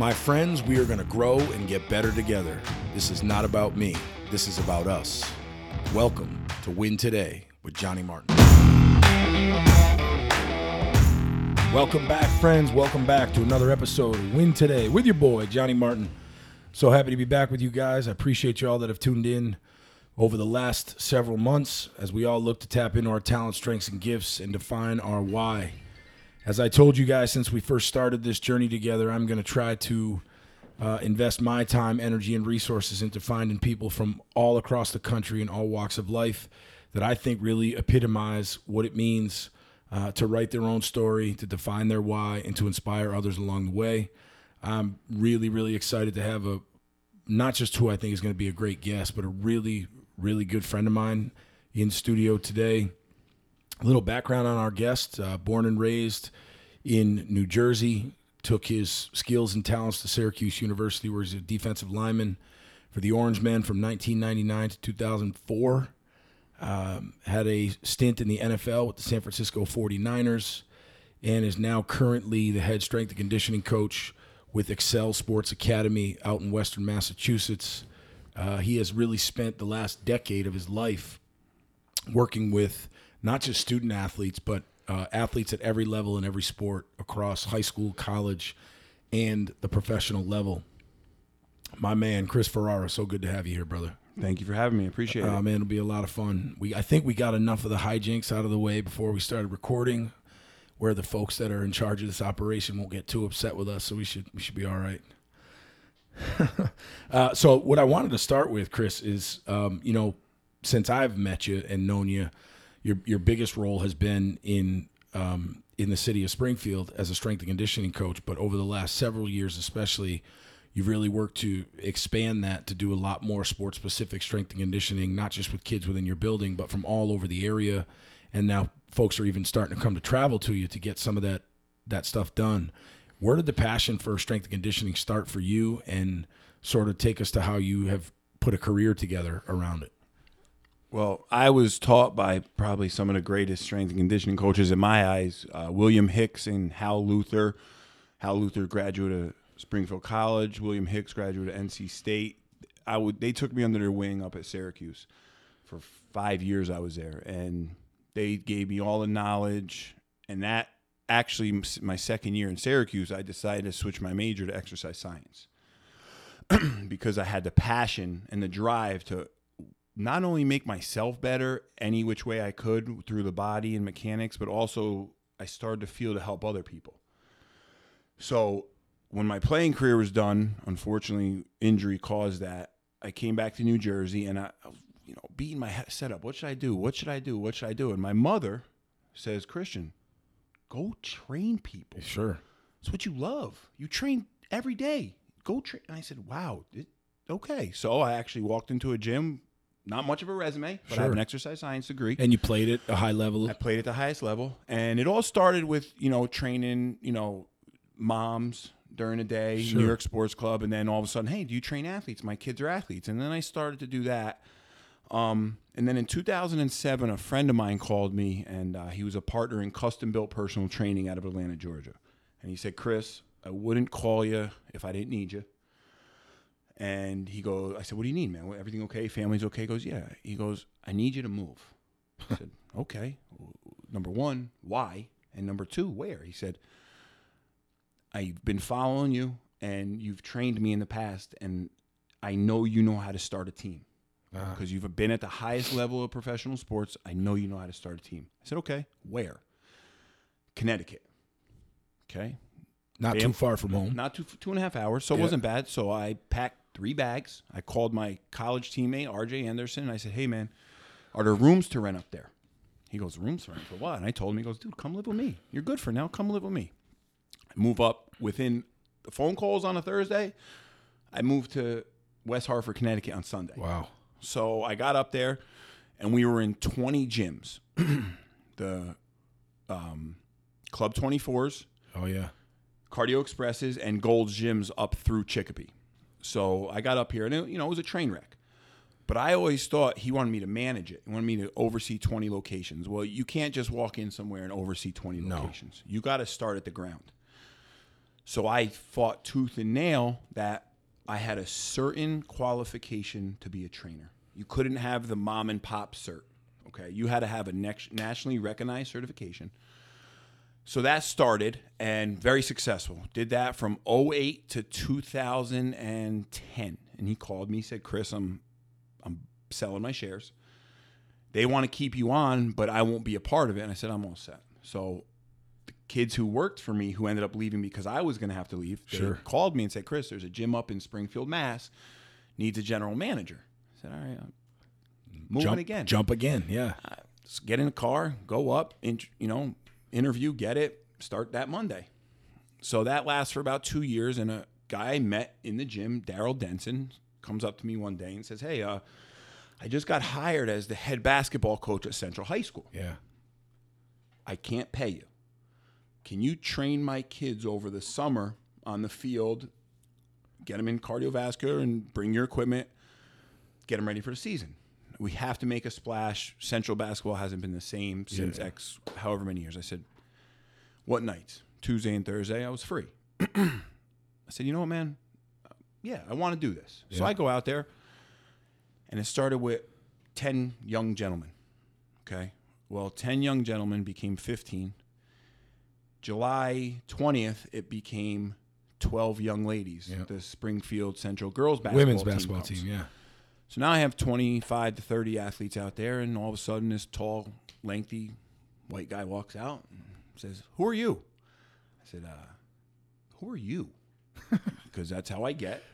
My friends, we are going to grow and get better together. This is not about me, this is about us. Welcome to Win Today with Johnny Martin. Welcome back, friends. Welcome back to another episode of Win Today with your boy, Johnny Martin. So happy to be back with you guys. I appreciate you all that have tuned in over the last several months as we all look to tap into our talent, strengths, and gifts and define our why. As I told you guys since we first started this journey together, I'm going to try to uh, invest my time, energy, and resources into finding people from all across the country and all walks of life that I think really epitomize what it means uh, to write their own story, to define their why, and to inspire others along the way. I'm really, really excited to have a not just who I think is going to be a great guest, but a really, really good friend of mine in studio today. A little background on our guest: uh, born and raised in New Jersey, took his skills and talents to Syracuse University, where he's a defensive lineman for the Orange Men from 1999 to 2004. Um, had a stint in the NFL with the San Francisco 49ers and is now currently the head strength and conditioning coach with Excel Sports Academy out in Western Massachusetts. Uh, he has really spent the last decade of his life working with not just student athletes, but uh, athletes at every level in every sport across high school, college, and the professional level. My man, Chris Ferrara, so good to have you here, brother. Thank you for having me. Appreciate Uh, it. man, it'll be a lot of fun. We I think we got enough of the hijinks out of the way before we started recording, where the folks that are in charge of this operation won't get too upset with us. So we should we should be all right. uh, so what I wanted to start with, Chris, is um, you know since I've met you and known you, your your biggest role has been in um, in the city of Springfield as a strength and conditioning coach. But over the last several years, especially, you've really worked to expand that to do a lot more sports specific strength and conditioning, not just with kids within your building, but from all over the area. And now folks are even starting to come to travel to you to get some of that that stuff done. Where did the passion for strength and conditioning start for you, and sort of take us to how you have put a career together around it? Well, I was taught by probably some of the greatest strength and conditioning coaches in my eyes uh, William Hicks and Hal Luther. Hal Luther, graduate of Springfield College. William Hicks, graduate of NC State. I would. They took me under their wing up at Syracuse. For five years, I was there, and they gave me all the knowledge. And that actually, my second year in Syracuse, I decided to switch my major to exercise science because I had the passion and the drive to not only make myself better any which way I could through the body and mechanics, but also I started to feel to help other people. So when my playing career was done, unfortunately, injury caused that. I came back to New Jersey and I, you know, beating my head set up. What should I do? What should I do? What should I do? And my mother says, Christian, go train people. Sure. It's what you love. You train every day. Go train. And I said, wow, it, okay. So I actually walked into a gym, not much of a resume, but I have an exercise science degree. And you played at a high level. I played at the highest level, and it all started with you know training you know moms during the day, Sure. New York Sports Club, and then all of a sudden, hey, do you train athletes? My kids are athletes, and then I started to do that. Um, and then in 2007, a friend of mine called me, and uh, he was a partner in custom built personal training out of Atlanta, Georgia. And he said, Chris, I wouldn't call you if I didn't need you. And he goes, I said, what do you need, man? Everything okay? Family's okay? He goes, yeah. He goes, I need you to move. I said, okay. Number one, why? And number two, where? He said, I've been following you and you've trained me in the past, and I know you know how to start a team Ah. because you've been at the highest level of professional sports. I know you know how to start a team. I said, okay. Where? Connecticut. Okay. Not Bam. too far from home. Not two two and a half hours, so it wasn't bad. So I packed three bags. I called my college teammate RJ Anderson. And I said, "Hey man, are there rooms to rent up there?" He goes, "Rooms to rent for what?" And I told him, he goes, "Dude, come live with me. You're good for now. Come live with me." I move up within the phone calls on a Thursday. I moved to West Hartford, Connecticut on Sunday. Wow. So I got up there, and we were in 20 gyms. the um, Club 24s, Oh yeah. Cardio Expresses, and Gold's gyms up through Chicopee. So I got up here, and it, you know it was a train wreck. But I always thought he wanted me to manage it. He wanted me to oversee 20 locations. Well, you can't just walk in somewhere and oversee 20 No. locations. You got to start at the ground. So I fought tooth and nail that I had a certain qualification to be a trainer. You couldn't have the mom and pop cert. Okay, you had to have a next, nationally recognized certification. So that started and very successful. Did that from 08 to 2010. And he called me, he said, Chris, I'm I'm selling my shares. They want to keep you on, but I won't be a part of it. And I said, I'm all set. So the kids who worked for me who ended up leaving because I was going to have to leave, they Sure. called me and said, Chris, there's a gym up in Springfield, Mass, needs a general manager. I said, all right, I'm moving jump again Jump again. Yeah. just get in the car, go up, you know, interview, get it, start that Monday. So that lasts for about two years. And a guy I met in the gym, Daryl Denson, comes up to me one day and says, Hey, uh, I just got hired as the head basketball coach at Central High School. Yeah. I can't pay you. Can you train my kids over the summer on the field, get them in cardiovascular and bring your equipment, get them ready for the season? We have to make a splash. Central basketball hasn't been the same since Yeah. X however many years. I said, What nights? Tuesday and Thursday, I was free. I said, You know what, man? Yeah, I want to do this. So I go out there, and it started with 10 young gentlemen. Okay. Well, 10 young gentlemen became 15. July 20th, it became 12 young ladies. Yeah. The Springfield Central girls basketball Women's team basketball comes. team. Yeah. So now I have 25 to 30 athletes out there, and all of a sudden, this tall, lengthy white guy walks out and says, Who are you? I said, uh, Who are you? Because that's how I get.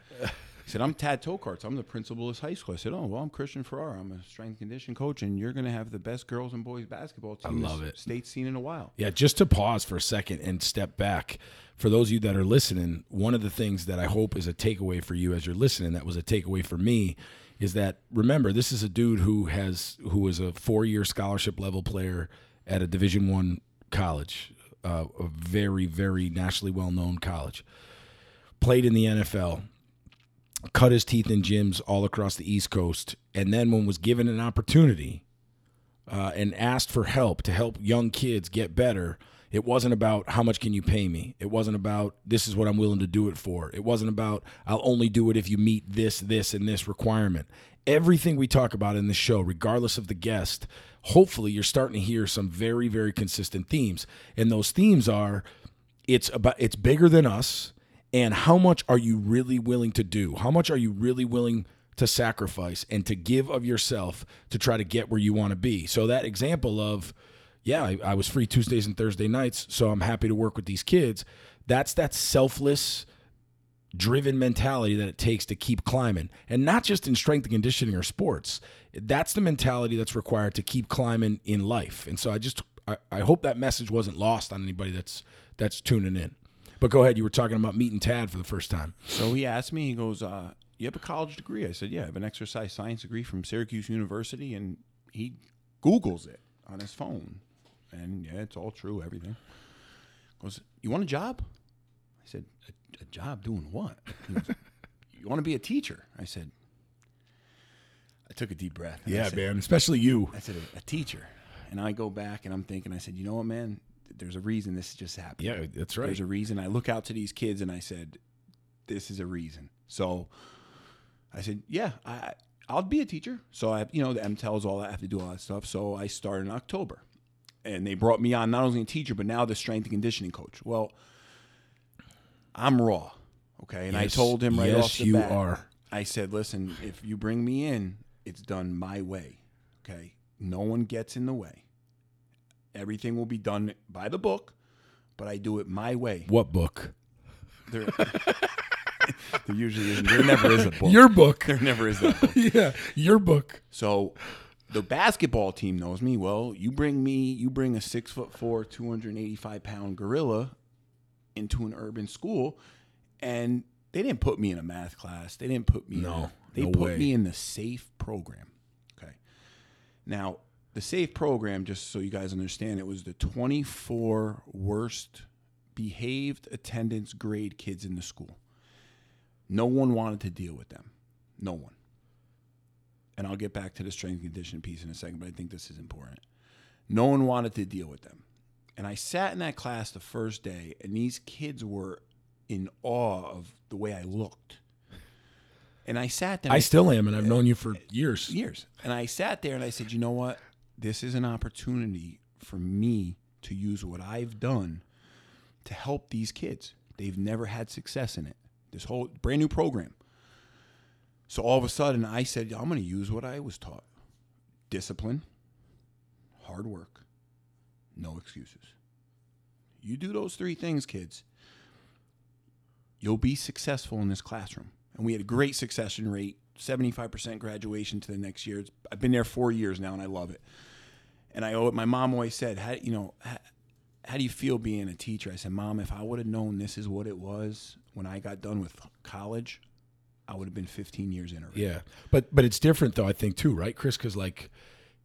He said, I'm Tad Tokarz. I'm the principal of this high school. I said, Oh, well, I'm Christian Ferrara. I'm a strength and condition coach, and you're going to have the best girls and boys basketball team I love this it. state's seen in a while. Yeah, just to pause for a second and step back. For those of you that are listening, one of the things that I hope is a takeaway for you as you're listening, that was a takeaway for me, is that remember this is a dude who has who was a four year scholarship level player at a Division One college, uh, a very very nationally well known college. Played in the NFL, cut his teeth in gyms all across the East Coast, and then when was given an opportunity uh, and asked for help to help young kids get better, it wasn't about how much can you pay me. It wasn't about this is what I'm willing to do it for. It wasn't about I'll only do it if you meet this, this, and this requirement. Everything we talk about in the show, regardless of the guest, hopefully you're starting to hear some very, very consistent themes. And those themes are it's about it's bigger than us and how much are you really willing to do how much are you really willing to sacrifice and to give of yourself to try to get where you want to be so that example of yeah I, I was free tuesdays and thursday nights so i'm happy to work with these kids that's that selfless driven mentality that it takes to keep climbing and not just in strength and conditioning or sports that's the mentality that's required to keep climbing in life and so i just i, I hope that message wasn't lost on anybody that's that's tuning in but go ahead you were talking about meeting tad for the first time So he asked me, he goes, uh, You have a college degree? I said, Yeah, I have an exercise science degree from Syracuse University. And he Googles it on his phone. And yeah, it's all true, everything. Goes, You want a job? I said, A, a job doing what? Goes, You want to be a teacher? I said, I took a deep breath. yeah said, man especially you I said, a, a teacher. And I go back and I'm thinking, I said, You know what, man? There's a reason this just happened. yeah that's right There's a reason. I look out to these kids and I said, "This is a reason." So I said, "Yeah, I I'll be a teacher." So I, you know, the MTELs, all that, I have to do all that stuff. So I start in October, and they brought me on not only a teacher but now the strength and conditioning coach. Well, I'm raw, okay, and I told him right yes, off the you bat. are. I said, "Listen, if you bring me in, it's done my way, okay. No one gets in the way. Everything will be done by the book." But I do it my way. what book There, there usually isn't. There never is a book. your book there never is that book. yeah your book So the basketball team knows me. Well, you bring me, you bring a six foot four, 285 pound gorilla into an urban school, and they didn't put me in a math class. They didn't put me. No, in a, they no put way. me in the safe program. Okay. Now the safe program, just so you guys understand, it was the 24 worst behaved attendance grade kids in the school. No one wanted to deal with them. No one and I'll get back to the strength and conditioning piece in a second, but I think this is important. No one wanted to deal with them. And I sat in that class the first day, and these kids were in awe of the way I looked. And I sat there. I still am, and I've known you for years. years. And I sat there and I said, you know what? This is an opportunity for me to use what I've done to help these kids. They've never had success in it. This whole brand new program. So all of a sudden, I said, I'm going to use what I was taught discipline, hard work, no excuses. You do those three things, kids, you'll be successful in this classroom. And we had a great succession rate, 75% graduation to the next year. I've been there four years now, and I love it. And I owe it. My mom always said, "How you know, how, how do you feel being a teacher?" I said, "Mom, if I would have known this is what it was when I got done with college, I would have been 15 years in already." Yeah, but but it's different though. I think too, right, Chris? Because like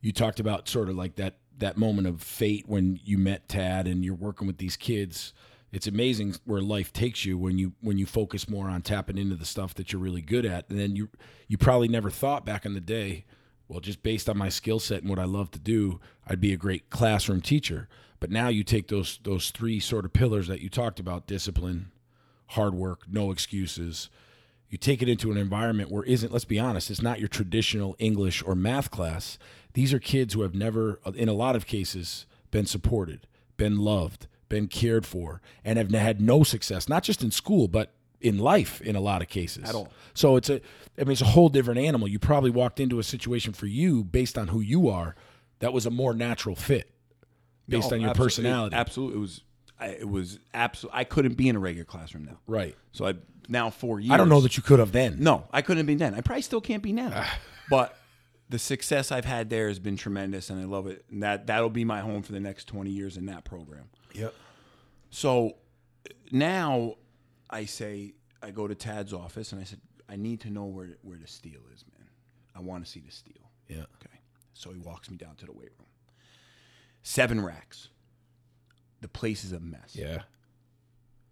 you talked about, sort of like that that moment of fate when you met Tad and you're working with these kids. It's amazing where life takes you when you when you focus more on tapping into the stuff that you're really good at, and then you you probably never thought back in the day. Well, just based on my skill set and what I love to do, I'd be a great classroom teacher. But now you take those those three sort of pillars that you talked about: discipline, hard work, no excuses. You take it into an environment where isn't, let's be honest, it's not your traditional English or math class. These are kids who have never, in a lot of cases, been supported, been loved, been cared for, and have had no success, not just in school, but in life in a lot of cases. At all. So it's a, I mean, it's a whole different animal. You probably walked into a situation for you based on who you are that was a more natural fit based No, on your absolutely. personality. Absolutely, it was. I, it was absolutely. I couldn't be in a regular classroom now. Right. So I now four years. I don't know that you could have then. No, I couldn't have been then. I probably still can't be now. Ah. but the success I've had there has been tremendous, and I love it. And that that'll be my home for the next twenty years in that program. Yep. So now I say I go to Tad's office and I said I need to know where where the steel is, man. I want to see the steel. Yeah. Okay. So he walks me down to the weight room. Seven racks. The place is a mess. Yeah.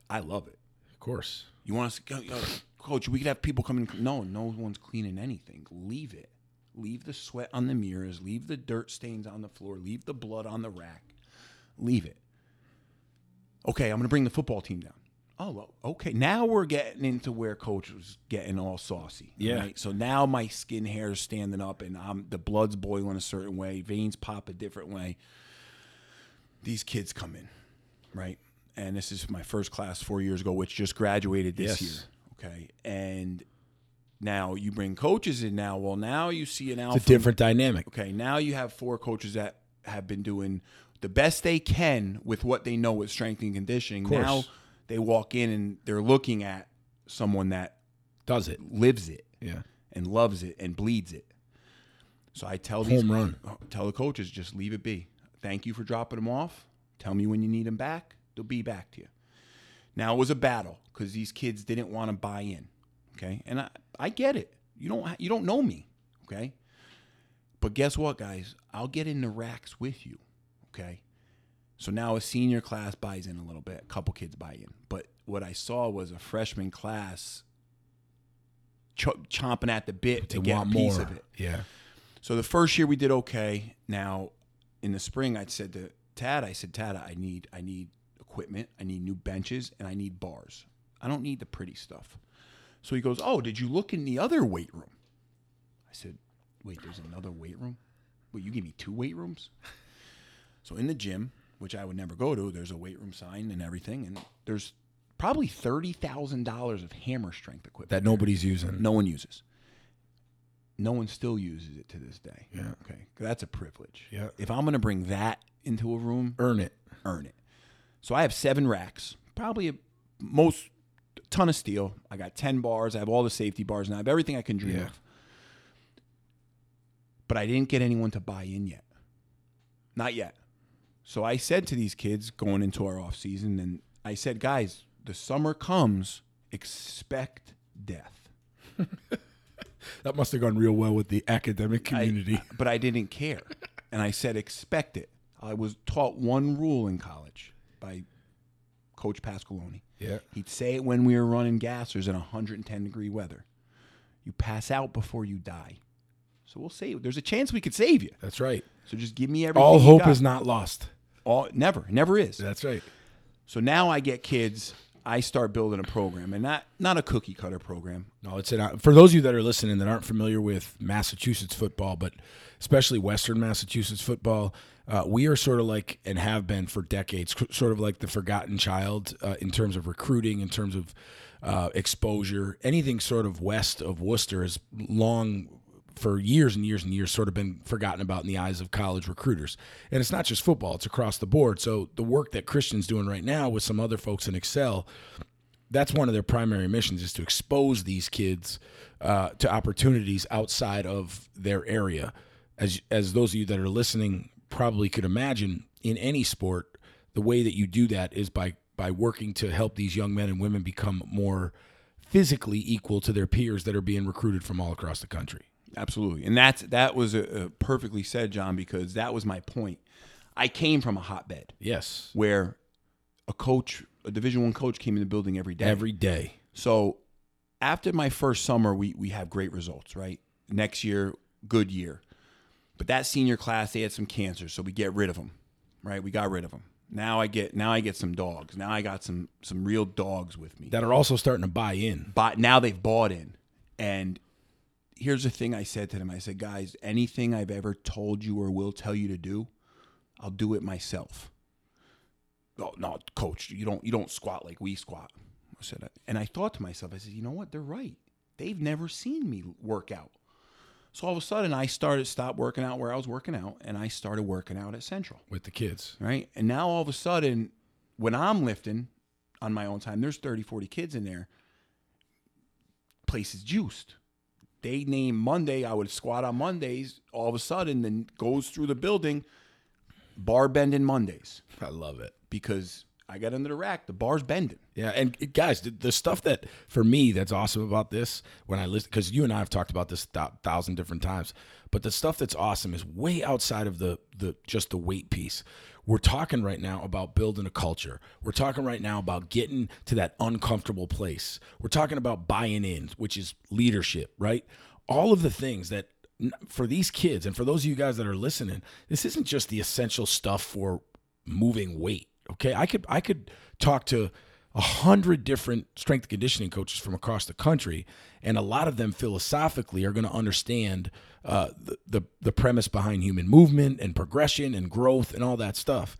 I love it. Of course. You want us to go, yo, coach? We could have people come in. No, no one's cleaning anything. Leave it. Leave the sweat on the mirrors. Leave the dirt stains on the floor. Leave the blood on the rack. Leave it. Okay, I'm going to bring the football team down. Oh, well, okay. Now we're getting into where coach was getting all saucy. Yeah. So now my skin hair is standing up, and I'm the blood's boiling a certain way. Veins pop a different way. These kids come in, right? And this is my first class four years ago, which just graduated this Yes. year. Okay, and now you bring coaches in. Now, well, now you see an alpha. It's a different dynamic. Okay, now you have four coaches that have been doing the best they can with what they know with strength and conditioning. Now they walk in and they're looking at someone that Does it? lives it Yeah. and loves it and bleeds it. So I tell these Home run. uh, tell the coaches just leave it be. Thank you for dropping them off. Tell me when you need them back. They'll be back to you. Now it was a battle because these kids didn't want to buy in. Okay, and I, I get it. You don't you don't know me. Okay, but guess what, guys? I'll get in the racks with you. Okay. So now a senior class buys in a little bit. A couple kids buy in. But what I saw was a freshman class ch- chomping at the bit to get a piece more. of it. Yeah. So the first year we did okay. Now in the spring, I said to Tad, I said, Tad, I need I need equipment, I need new benches, and I need bars. I don't need the pretty stuff. So he goes, Oh, did you look in the other weight room? I said, Wait, there's another weight room? Wait, you give me two weight rooms? So in the gym, which I would never go to, there's a weight room sign and everything, and there's probably thirty thousand dollars of hammer strength equipment That nobody's using. no one uses. No one still uses it to this day. Yeah. Okay. That's a privilege. Yeah. If I'm going to bring that into a room, Earn it. earn it. So I have seven racks, probably a most ton of steel. I got 10 bars. I have all the safety bars and I have everything I can dream Yeah. of. But I didn't get anyone to buy in yet. Not yet. So I said to these kids going into our off season, and I said, guys, the summer comes, expect death. That must have gone real well with the academic I- community. but I didn't care. And I said, expect it. I was taught one rule in college by Coach Pasqualoni. yeah. He'd say it when we were running gassers in 110 degree weather. You pass out before you die. So we'll save. There's a chance we could save you. That's right. So just give me everything. All hope is not lost. All never, never is. That's right. So now I get kids I start building a program, and not not a cookie cutter program. No, it's an, uh, for those of you that are listening that aren't familiar with Massachusetts football, but especially Western Massachusetts football. Uh, we are sort of like and have been for decades, sort of like the forgotten child uh, in terms of recruiting, in terms of uh, exposure. Anything sort of west of Worcester is long for years and years and years sort of been forgotten about in the eyes of college recruiters. And it's not just football, it's across the board. So the work that Christian's doing right now with some other folks in Excel, that's one of their primary missions is to expose these kids uh, to opportunities outside of their area. As, as those of you that are listening probably could imagine, in any sport, the way that you do that is by by working to help these young men and women become more physically equal to their peers that are being recruited from all across the country. Absolutely, and that's that was a, a perfectly said, John, because that was my point. I came from a hotbed. Yes, where a coach, a Division One coach, came in the building every day. Every day. So after my first summer, we we have great results. Right, next year, good year. But that senior class, they had some cancer, so we get rid of them. Right, we got rid of them. Now I get now I get some dogs. Now I got some some real dogs with me that are also starting to buy in. But now they've bought in, and here's the thing I said to them. I said, guys, anything I've ever told you or will tell you to do, I'll do it myself. Oh no, coach, you don't you don't squat like we squat. I said, and I thought to myself, I said, you know what? They're right. They've never seen me work out. So all of a sudden, I started stop working out where I was working out, and I started working out at Central with the kids. Right, and now all of a sudden, when I'm lifting on my own time, there's 30, 40 kids in there. Place is juiced they name Monday, I would squat on Mondays. All of a sudden, then goes through the building, bar bending Mondays. I love it because I got under the rack, the bar's bending. Yeah, and uh, guys, the, the stuff that for me that's awesome about this when I listen because you and I have talked about this a thousand different times, but the stuff that's awesome is way outside of the the just the weight piece. We're talking right now about building a culture. We're talking right now about getting to that uncomfortable place. We're talking about buying in, which is leadership, right? All of the things that for these kids and for those of you guys that are listening, this isn't just the essential stuff for moving weight. Okay. I could I could talk to a hundred different strength conditioning coaches from across the country, and a lot of them philosophically are going to understand uh, the, the the premise behind human movement and progression and growth and all that stuff.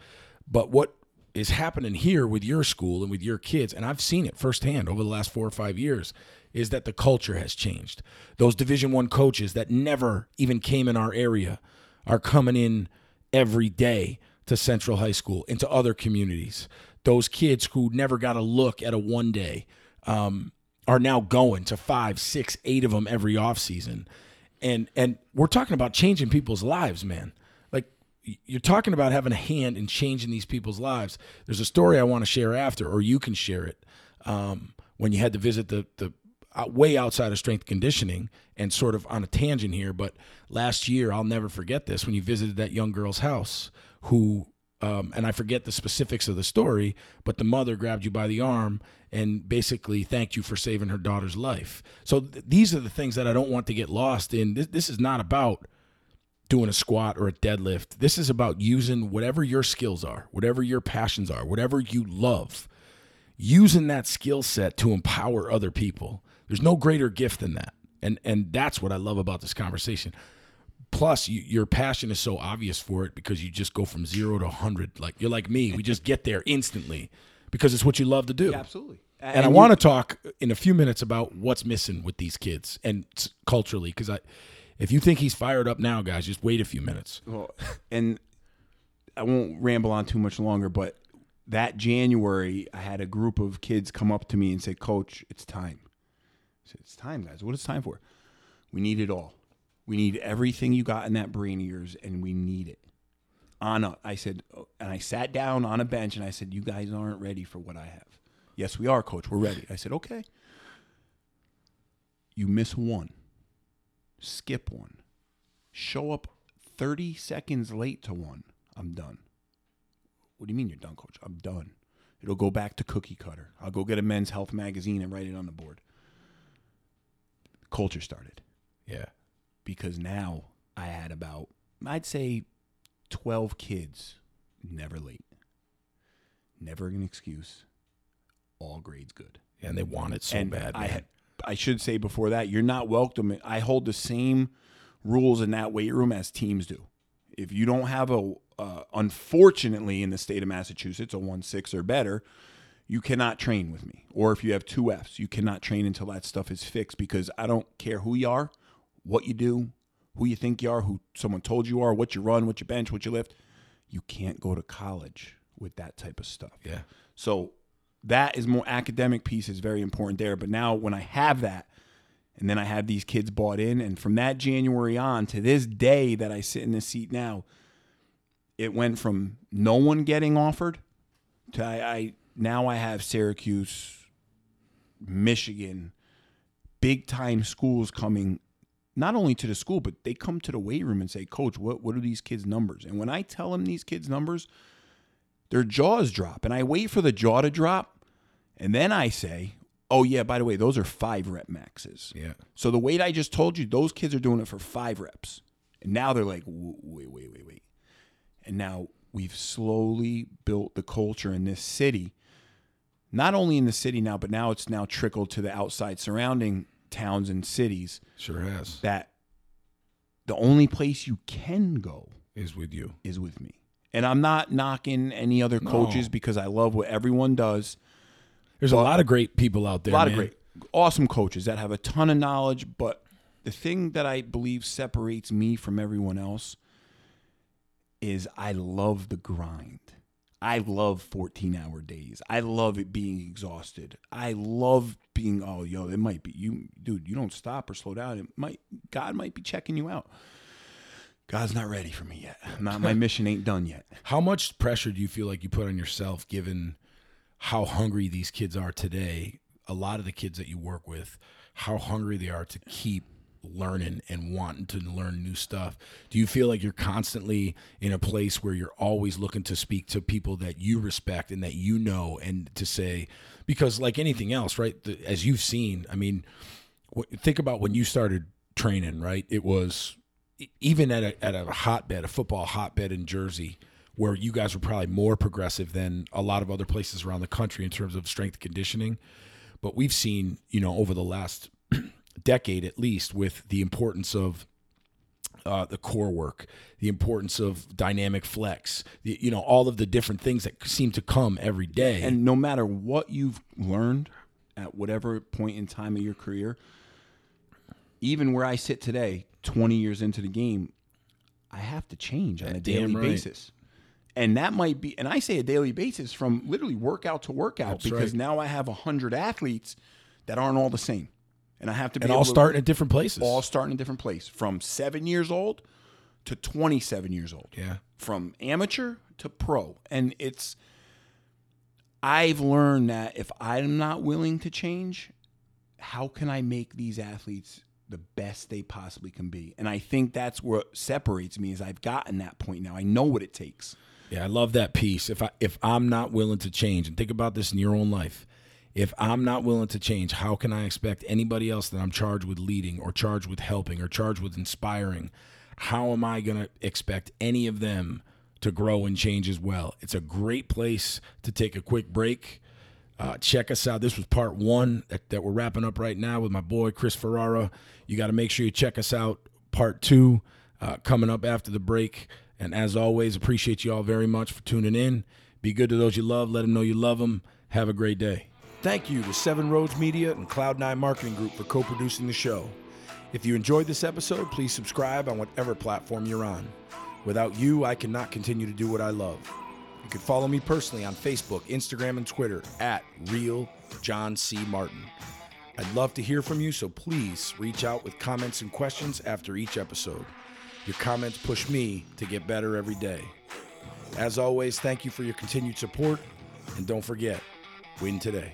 But what is happening here with your school and with your kids, and I've seen it firsthand over the last four or five years, is that the culture has changed. Those Division One coaches that never even came in our area are coming in every day to Central High School, into other communities those kids who never got a look at a one day um, are now going to five, six, eight of them every offseason. And and we're talking about changing people's lives, man. Like you're talking about having a hand in changing these people's lives. There's a story I want to share after, or you can share it. Um, when you had to visit the the way outside of strength conditioning and sort of on a tangent here, but last year I'll never forget this when you visited that young girl's house who um, and I forget the specifics of the story, but the mother grabbed you by the arm and basically thanked you for saving her daughter's life. So th- these are the things that I don't want to get lost in. This, this is not about doing a squat or a deadlift. This is about using whatever your skills are, whatever your passions are, whatever you love, using that skill set to empower other people. There's no greater gift than that. And and that's what I love about this conversation. Plus you, your passion is so obvious for it because you just go from zero to 100 like you're like me. We just get there instantly because it's what you love to do. Yeah, absolutely. And, and i want to talk in a few minutes about what's missing with these kids and culturally because i if you think he's fired up now guys just wait a few minutes. Well, and i won't ramble on too much longer but that january i had a group of kids come up to me and say coach it's time. I said, it's time guys what is time for we need it all we need everything you got in that brain of yours, and we need it. On a, I said, uh, and I sat down on a bench and I said, "You guys aren't ready for what I have." Yes, we are, coach. We're ready. I said, "Okay." You miss one, skip one, show up 30 seconds late to one. I'm done. What do you mean you're done, coach? I'm done. It'll go back to cookie cutter. I'll go get a men's health magazine and write it on the board. Culture started. Yeah because now I had about, I'd say, 12 kids, never late, never an excuse, all grades good. And they want it so and bad. I had, I should say before that, you're not welcome. I hold the same rules in that weight room as teams do. If you don't have a, uh, unfortunately, in the state of Massachusetts, a one six or better, you cannot train with me. Or if you have two Fs, you cannot train until that stuff is fixed because I don't care who you are, what you do, who you think you are, who someone told you are, what you run, what you bench, what you lift. You can't go to college with that type of stuff. yeah. So that is more academic piece is very important there. But now when I have that, and then I have these kids bought in, and from that January on to this day that I sit in this seat now, it went from no one getting offered I, I now I have Syracuse, Michigan, big time schools coming not only to the school, but they come to the weight room and say, Coach, what, what are these kids' numbers? And when I tell them these kids' numbers, their jaws drop. And I wait for the jaw to drop. And then I say, oh, yeah, by the way, those are five rep maxes. Yeah. So the weight I just told you, those kids are doing it for five reps. And now they're like, wait, wait, wait, wait. And now we've slowly built the culture in this city, not only in the city now, but now it's now trickled to the outside surrounding towns and cities Sure has. that the only place you can go Is with you. is with me. And I'm not knocking any other coaches No. because I love what everyone does. There's a lot of great people out there. a lot man. of great, awesome coaches that have a ton of knowledge. But the thing that I believe separates me from everyone else is I love the grind. I love 14 hour days. I love it being exhausted. I love being, oh, yo, it might be you, dude, you don't stop or slow down. It might, God might be checking you out. God's not ready for me yet. Not, my mission ain't done yet. How much pressure do you feel like you put on yourself given how hungry these kids are today? A lot of the kids that you work with, how hungry they are to keep learning and wanting to learn new stuff. Do you feel like you're constantly in a place where you're always looking to speak to people that you respect and that you know and to say because like anything else, right? The, as you've seen, I mean, think about when you started training, right? It was even at a, at a hotbed, a football hotbed in Jersey, where you guys were probably more progressive than a lot of other places around the country in terms of strength conditioning. But we've seen, you know, over the last decade at least, with the importance of uh, the core work, the importance of dynamic flex, the, you know, all of the different things that seem to come every day. And no matter what you've learned at whatever point in time of your career, even where I sit today, 20 years into the game, I have to change on a daily right. basis. And that might be, and I say a daily basis from literally workout to workout That's because right. now I have 100 athletes that aren't all the same. And I have to be and all starting at different places. all starting in different place from seven years old to 27 years old yeah. from amateur to pro. And it's, I've learned that if I'm not willing to change, how can I make these athletes the best they possibly can be? And I think that's what separates me is I've gotten that point now. I know what it takes. Yeah, I love that piece. If I if I'm not willing to change, and think about this in your own life, if I'm not willing to change, how can I expect anybody else that I'm charged with leading or charged with helping or charged with inspiring? How am I going to expect any of them to grow and change as well? It's a great place to take a quick break. Uh, check us out. This was part one that, that we're wrapping up right now with my boy Chris Ferrara. You got to make sure you check us out. Part two uh, coming up after the break. And as always, appreciate you all very much for tuning in. Be good to those you love. Let them know you love them. Have a great day. Thank you to Seven Roads Media and Cloud9 Marketing Group for co producing the show. If you enjoyed this episode, please subscribe on whatever platform you're on. Without you, I cannot continue to do what I love. You can follow me personally on Facebook, Instagram, and Twitter at Real John C. Martin. I'd love to hear from you, so please reach out with comments and questions after each episode. Your comments push me to get better every day. As always, thank you for your continued support, and don't forget, win today.